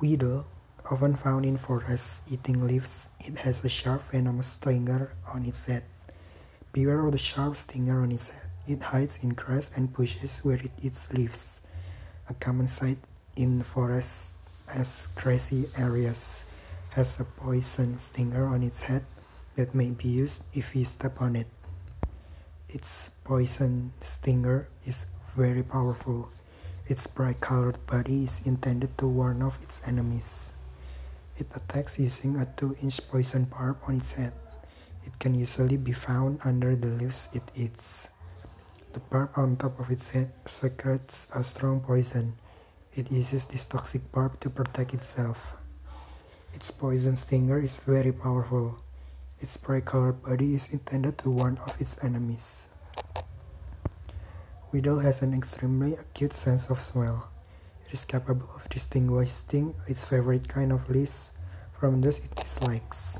Weedle, often found in forests eating leaves, it has a sharp venomous stinger on its head. Beware of the sharp stinger on its head. It hides in grass and bushes where it eats leaves. A common sight in forests as grassy areas has a poison stinger on its head that may be used if you step on it. Its poison stinger is very powerful. Its bright-colored body is intended to warn off its enemies. It attacks using a 2-inch poison barb on its head. It can usually be found under the leaves it eats. The barb on top of its head secretes a strong poison. It uses this toxic barb to protect itself. Its poison stinger is very powerful. Its bright-colored body is intended to warn off its enemies. Weedle has an extremely acute sense of smell. It is capable of distinguishing its favorite kind of leaves from those it dislikes.